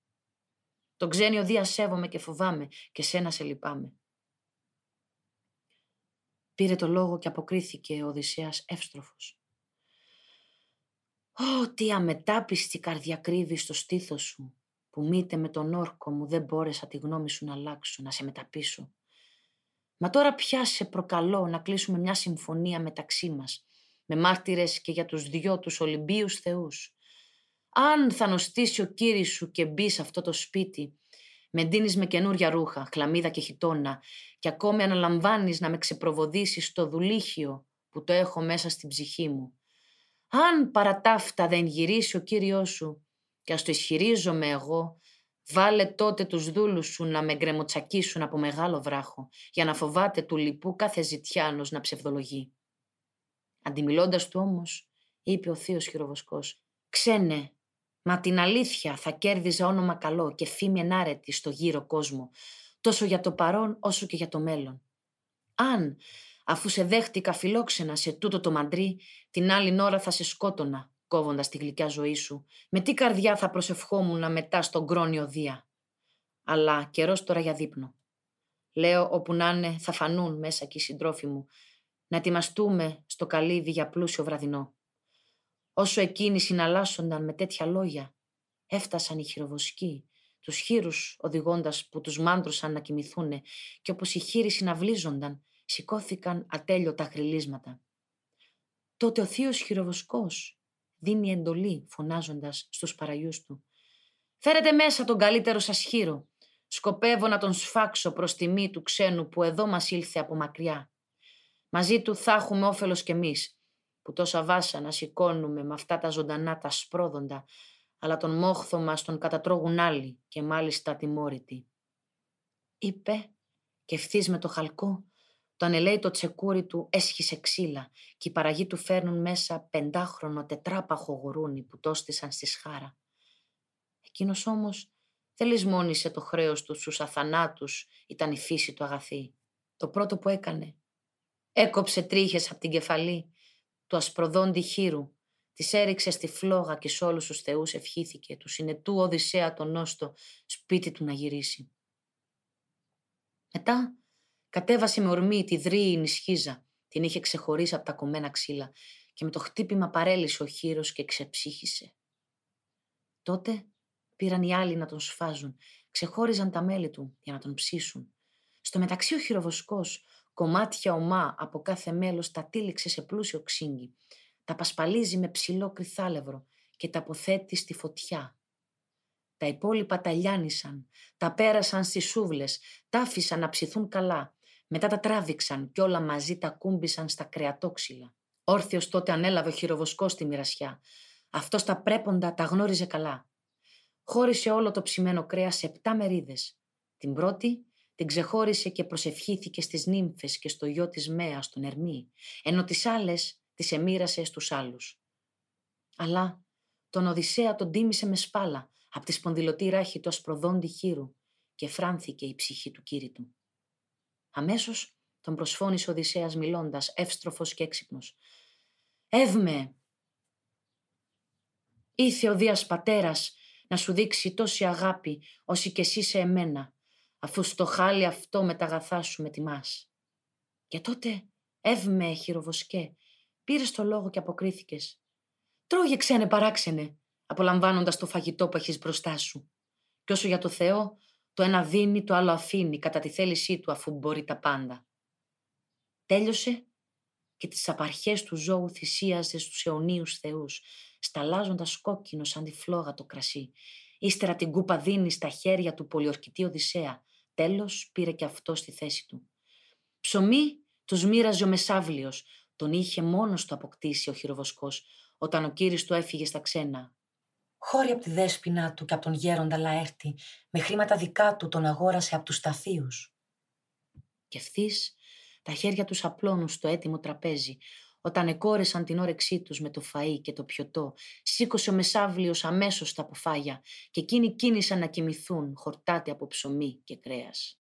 Τον ξένιο Δία σέβομαι και φοβάμαι και σένα σε λυπάμαι. Πήρε το λόγο και αποκρίθηκε ο Οδυσσέας εύστροφος. «Ω, τι αμετάπιστη καρδιά κρύβει στο στήθος σου, που μήτε με τον όρκο μου δεν μπόρεσα τη γνώμη σου να αλλάξω, να σε μεταπίσω. Μα τώρα πια σε προκαλώ να κλείσουμε μια συμφωνία μεταξύ μας, με μάρτυρες και για τους δυο τους Ολυμπίους θεούς. Αν θα νοστήσει ο κύρις σου και μπει σε αυτό το σπίτι, με ντύνεις με καινούρια ρούχα, χλαμίδα και χιτόνα και ακόμη αναλαμβάνεις να με ξεπροβοδήσεις στο δουλίχιο που το έχω μέσα στην ψυχή μου. Αν παρατάφτα δεν γυρίσει ο κύριός σου και ας το ισχυρίζομαι εγώ, βάλε τότε τους δούλους σου να με γκρεμοτσακίσουν από μεγάλο βράχο για να φοβάται του λοιπού κάθε ζητιάνος να ψευδολογεί. Αντιμιλώντας του όμως, είπε ο θείος χειροβοσκός, «Ξένε, μα την αλήθεια θα κέρδιζα όνομα καλό και φήμη ενάρετη στο γύρο κόσμο, τόσο για το παρόν όσο και για το μέλλον. Αν, αφού σε δέχτηκα φιλόξενα σε τούτο το μαντρί, την άλλη ώρα θα σε σκότωνα, κόβοντας τη γλυκιά ζωή σου, με τι καρδιά θα προσευχόμουν μετάς στον κρόνιο Δία; Αλλά καιρός τώρα για δείπνο. Λέω όπου να είναι θα φανούν μέσα και οι συντρόφοι μου, να ετοιμαστούμε στο καλύβι για πλούσιο βραδινό. Όσο εκείνοι συναλλάσσονταν με τέτοια λόγια, έφτασαν οι χειροβοσκοί, τους χείρους οδηγώντας που τους μάντρωσαν να κοιμηθούν και όπως οι χείροι συναυλίζονταν, σηκώθηκαν ατέλειωτα γριλίσματα. Τότε ο θείος χειροβοσκός δίνει εντολή φωνάζοντας στους παραγιούς του. Φέρετε μέσα τον καλύτερο σας χείρο. Σκοπεύω να τον σφάξω προς τιμή του ξένου που εδώ μας ήλθε από μακριά. Μαζί του θα έχουμε όφελος κι εμείς, που τόσα βάσανα σηκώνουμε με αυτά τα ζωντανά τα σπρόδοντα, αλλά τον μόχθο μας τον κατατρώγουν άλλοι και μάλιστα τιμόρυτοι. Είπε και ευθύς με το χαλκό, το ανελαίητο τσεκούρι του έσχισε ξύλα και οι παραγοί του φέρνουν μέσα πεντάχρονο τετράπαχο γουρούνι που τόστησαν στη σχάρα. Εκείνος όμως δεν λησμόνισε το χρέος του στους αθανάτους, ήταν η φύση του αγαθή. Το πρώτο που έκανε, έκοψε τρίχες από την κεφαλή του ασπροδόντι χείρου Της έριξε στη φλόγα και σε όλους τους θεούς ευχήθηκε, του συνετού Οδυσσέα τον Νόστο, σπίτι του να γυρίσει. Μετά Κατέβασε με ορμή τη δρύη νησχίζα. Την είχε ξεχωρίσει από τα κομμένα ξύλα και με το χτύπημα παρέλυσε ο χείρος και ξεψύχησε. Τότε πήραν οι άλλοι να τον σφάζουν, ξεχώριζαν τα μέλη του για να τον ψήσουν. Στο μεταξύ ο χειροβοσκός κομμάτια ομά από κάθε μέλος τα τύλιξε σε πλούσιο ξύγκι, τα πασπαλίζει με ψηλό κρυθάλευρο και τα αποθέτει στη φωτιά. Τα υπόλοιπα τα λιάνισαν, τα πέρασαν στις σούβλες, τα άφησαν να ψηθούν καλά, μετά τα τράβηξαν και όλα μαζί τα κούμπησαν στα κρεατόξυλα. Όρθιος τότε ανέλαβε ο χειροβοσκός στη μοιρασιά. Αυτός τα πρέποντα τα γνώριζε καλά. Χώρισε όλο το ψημένο κρέας σε επτά μερίδες. Την πρώτη την ξεχώρισε και προσευχήθηκε στις νύμφες και στο γιο της Μέας, στον Ερμή, ενώ τις άλλες τις εμοίρασε στους άλλους. Αλλά τον Οδυσσέα τον τίμησε με σπάλα από τη σπονδυλωτή ράχη του ασπροδόντη χείρου και φράνθηκε η ψυχή του κήρυτου. Αμέσως τον προσφώνησε ο Οδυσσέας μιλώντας, εύστροφος και έξυπνος. «Εύμε, ήθε ο Δίας Πατέρας να σου δείξει τόση αγάπη όσοι και εσύ σε εμένα, αφού στο χάλι αυτό με τα αγαθά σου με τιμάς. Και τότε, εύμε χειροβοσκέ, πήρες το λόγο και αποκρίθηκες. Τρώγε ξένε παράξενε, απολαμβάνοντας το φαγητό που έχεις μπροστά σου. Και όσο για το Θεό, το ένα δίνει, το άλλο αφήνει κατά τη θέλησή του αφού μπορεί τα πάντα. Τέλειωσε και τις απαρχές του ζώου θυσίαζε στους αιωνίους θεούς, σταλάζοντας κόκκινο σαν τη φλόγα το κρασί. Ύστερα την κούπα δίνει στα χέρια του πολιορκητή Οδυσσέα. Τέλος πήρε και αυτό στη θέση του. Ψωμί τους μοίραζε ο Μεσάβλιος. Τον είχε μόνος του αποκτήσει ο χειροβοσκός, όταν ο κύρις του έφυγε στα ξένα, Χώρη από τη δέσποινα του και από τον γέροντα Λαέρτη, με χρήματα δικά του τον αγόρασε από τους σταθείους. Και ευθύς τα χέρια τους απλώνουν στο έτοιμο τραπέζι, όταν εκόρεσαν την όρεξή τους με το φαΐ και το πιωτό, σήκωσε ο Μεσάβλιος αμέσως τα αποφάγια και εκείνοι κίνησαν να κοιμηθούν χορτάτε από ψωμί και κρέας.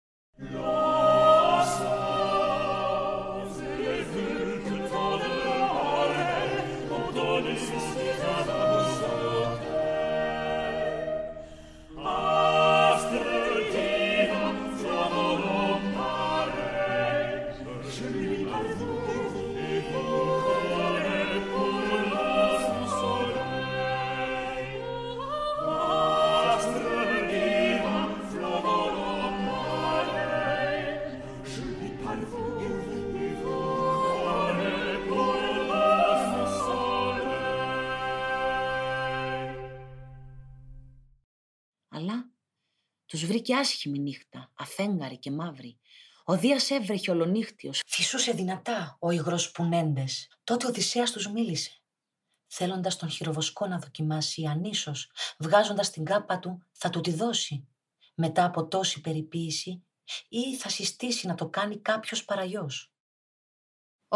Τους βρήκε άσχημη νύχτα, αφέγγαρη και μαύρη. Ο Δίας έβρεχε ολονύχτιος. Φυσούσε δυνατά ο υγρός πουνέντες. Τότε ο Οδυσσέας τους μίλησε. Θέλοντας τον χειροβοσκό να δοκιμάσει αν ίσως, βγάζοντας την κάπα του, θα του τη δώσει. Μετά από τόση περιποίηση ή θα συστήσει να το κάνει κάποιος παραγιός.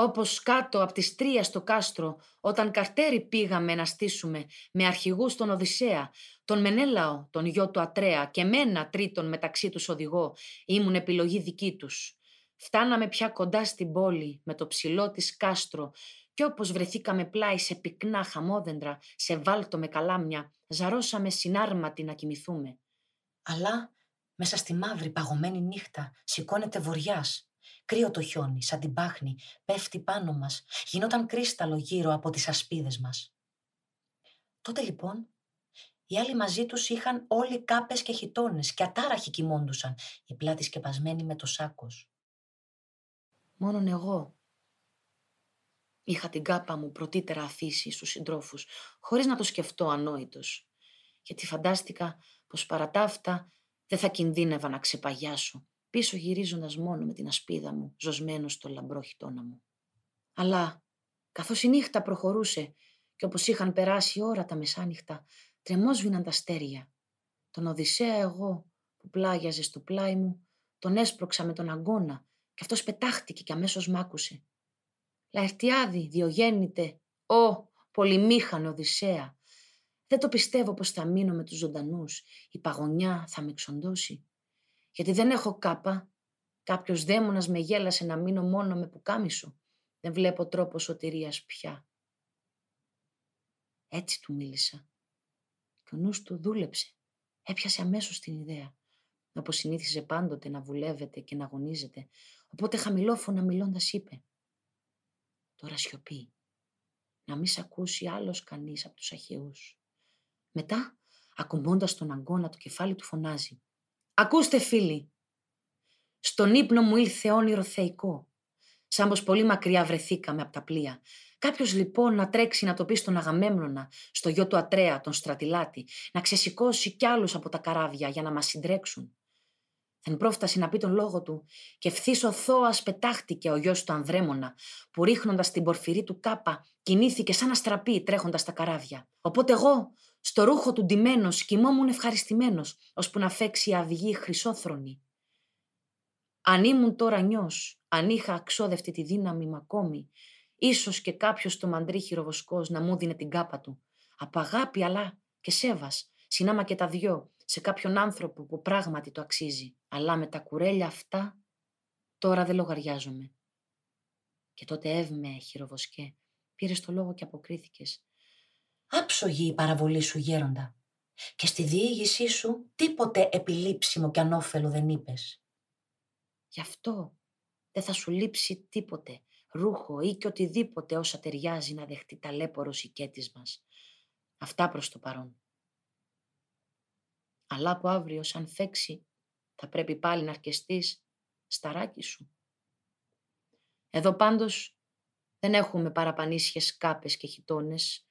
Όπως κάτω από τις τρία στο κάστρο, όταν καρτέρι πήγαμε να στήσουμε με αρχηγούς τον Οδυσσέα, τον Μενέλαο, τον γιο του Ατρέα και μένα τρίτον μεταξύ τους οδηγό, ήμουν επιλογή δική τους. Φτάναμε πια κοντά στην πόλη με το ψηλό της κάστρο και όπως βρεθήκαμε πλάι σε πυκνά χαμόδεντρα, σε βάλτο με καλάμια, ζαρώσαμε συνάρματι να κοιμηθούμε. Αλλά μέσα στη μαύρη παγωμένη νύχτα σηκώνεται βοριάς Κρύο το χιόνι, σαν την πάχνη, πέφτει πάνω μας, γινόταν κρίσταλο γύρω από τις ασπίδες μας. Τότε λοιπόν, οι άλλοι μαζί τους είχαν όλοι κάπες και χιτώνες και ατάραχοι κοιμώντουσαν, η πλάτη σκεπασμένη με το σάκος. Μόνον εγώ είχα την κάπα μου πρωτήτερα αφήσει στους συντρόφους, χωρίς να το σκεφτώ ανόητος, γιατί φαντάστηκα πως παρά τα αυτά δεν θα κινδύνευα να ξεπαγιάσω πίσω γυρίζοντας μόνο με την ασπίδα μου, ζωσμένος στο λαμπρό χιτόνα μου. Αλλά, καθώς η νύχτα προχωρούσε και όπως είχαν περάσει ώρα τα μεσάνυχτα, τρεμόσβηναν τα αστέρια. Τον Οδυσσέα εγώ, που πλάγιαζε στο πλάι μου, τον έσπρωξα με τον αγώνα και αυτός πετάχτηκε και αμέσως μ' άκουσε. «Λαερτιάδη, διογέννητε, ω, πολυμήχανο Οδυσσέα, δεν το πιστεύω πως θα μείνω με τους ζωντανούς, η παγωνιά θα με εξοντώσει γιατί δεν έχω κάπα. Κάποιος δαίμονας με γέλασε να μείνω μόνο με πουκάμισο. Δεν βλέπω τρόπο σωτηρίας πια. Έτσι του μίλησα. Και ο νους του δούλεψε. Έπιασε αμέσως την ιδέα. Όπως συνήθιζε πάντοτε να βουλεύεται και να αγωνίζεται, οπότε χαμηλόφωνα μιλώντας είπε «Τώρα σιωπή, να μη σ' ακούσει άλλος κανείς από τους αχαιούς». Μετά, ακουμπώντας τον αγκώνα το κεφάλι του φωνάζει «Ακούστε φίλοι, στον ύπνο μου ήλθε όνειρο θεϊκό, σαν πως πολύ μακριά βρεθήκαμε από τα πλοία. Κάποιος λοιπόν να τρέξει να το πει στον Αγαμέμνονα, στο γιο του Ατρέα, τον Στρατιλάτη, να ξεσηκώσει κι άλλους από τα καράβια για να μας συντρέξουν. Δεν πρόφτασε να πει τον λόγο του και ευθύ ο Θώας πετάχτηκε ο γιος του Ανδρέμονα, που ρίχνοντας την πορφυρή του κάπα κινήθηκε σαν αστραπή τρέχοντας τα καράβια. Οπότε εγώ, στο ρούχο του ντυμένος, κοιμόμουν ευχαριστημένος, ώσπου να φέξει η αυγή χρυσόθρονη. Αν ήμουν τώρα νιός, αν είχα αξόδευτη τη δύναμη μου ακόμη, ίσως και κάποιος το μαντρί χειροβοσκός να μου δίνε την κάπα του. Από αγάπη αλλά και σέβας, συνάμα και τα δυο, σε κάποιον άνθρωπο που πράγματι το αξίζει. Αλλά με τα κουρέλια αυτά τώρα δεν λογαριάζομαι. Και τότε έβμε, χειροβοσκέ, πήρες το λόγο και αποκρίθηκες. Άψογη η παραβολή σου γέροντα. Και στη διήγησή σου τίποτε επιλήψιμο και ανώφελο δεν είπες. Γι' αυτό δεν θα σου λείψει τίποτε, ρούχο ή και οτιδήποτε όσα ταιριάζει να δεχτεί ταλέπορος οικέτης μας. Αυτά προς το παρόν. Αλλά από αύριο σαν φέξει θα πρέπει πάλι να αρκεστείς σταράκι σου. Εδώ πάντως δεν έχουμε παραπανίσιες κάπες και χιτώνες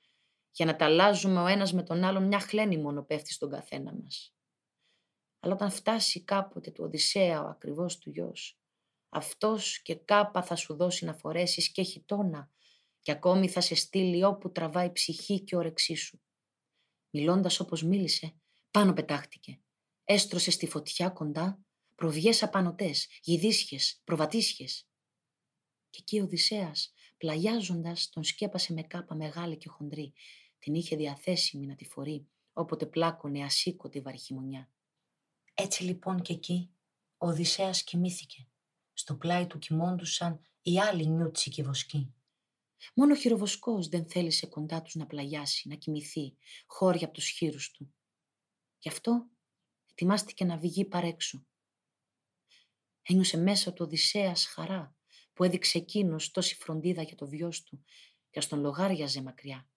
για να τα αλλάζουμε ο ένας με τον άλλον μια χλένη μόνο πέφτει στον καθένα μας. Αλλά όταν φτάσει κάποτε του Οδυσσέα ο ακριβώς του γιος, αυτός και κάπα θα σου δώσει να φορέσεις και χιτώνα και ακόμη θα σε στείλει όπου τραβάει ψυχή και όρεξή σου. Μιλώντας όπως μίλησε, πάνω πετάχτηκε. Έστρωσε στη φωτιά κοντά προβιές απανοτές, γυδίσχες, προβατίσχες. Και εκεί ο Οδυσσέας, πλαγιάζοντας, τον σκέπασε με κάπα μεγάλη και χοντρή. Την είχε διαθέσιμη να τη φορεί, όποτε πλάκωνε ασήκωτη βαρχημονιά. Έτσι λοιπόν και εκεί ο Οδυσσέας κοιμήθηκε. Στο πλάι του κοιμώντουσαν οι άλλοι νιούτσι και βοσκοί. Μόνο ο χειροβοσκός δεν θέλησε κοντά τους να πλαγιάσει, να κοιμηθεί, χώρια από τους χείρους του. Γι' αυτό ετοιμάστηκε να βγει παρέξω. Ένιωσε μέσα του Οδυσσέας χαρά που έδειξε εκείνος τόση φροντίδα για το βιός του και στον λογάριαζε μακριά.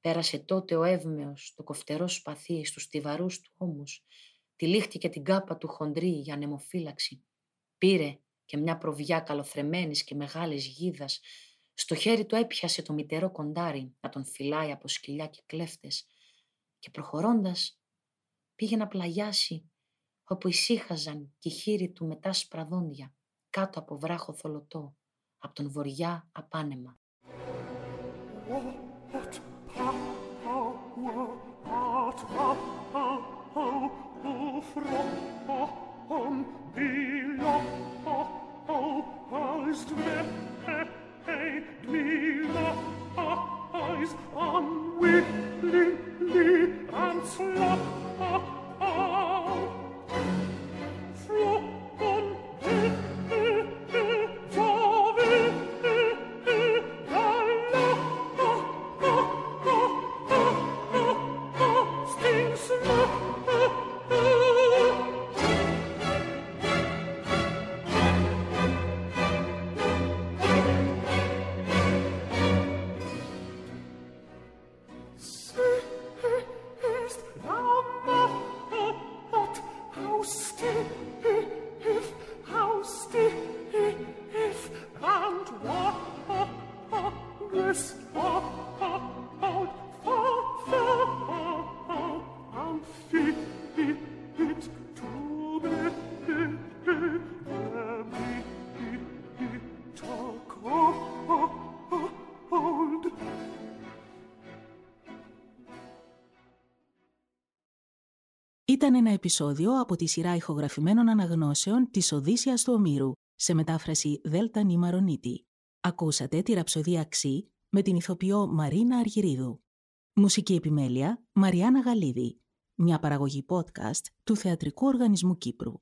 Πέρασε τότε ο εύμεος, το κοφτερό σπαθί στους στιβαρούς του ώμους, τυλίχτηκε την κάπα του χοντρή για ανεμοφύλαξη. Πήρε και μια προβιά καλοθρεμένης και μεγάλης γίδας. Στο χέρι του έπιασε το μητερό κοντάρι να τον φυλάει από σκυλιά και κλέφτες και προχωρώντας πήγε να πλαγιάσει όπου ησύχαζαν και χείρι του μετά σπραδόντια κάτω από βράχο θολωτό από τον βοριά απάνεμα. Ήταν ένα επεισόδιο από τη σειρά ηχογραφημένων αναγνώσεων της Οδύσσιας του Ομήρου, σε μετάφραση Δέλτα Νίμαρονίτη. Ακούσατε τη ραψοδία Ξή με την ηθοποιό Μαρίνα Αργυρίδου. Μουσική επιμέλεια Μαριάννα Γαλίδη. Μια παραγωγή podcast του Θεατρικού Οργανισμού Κύπρου.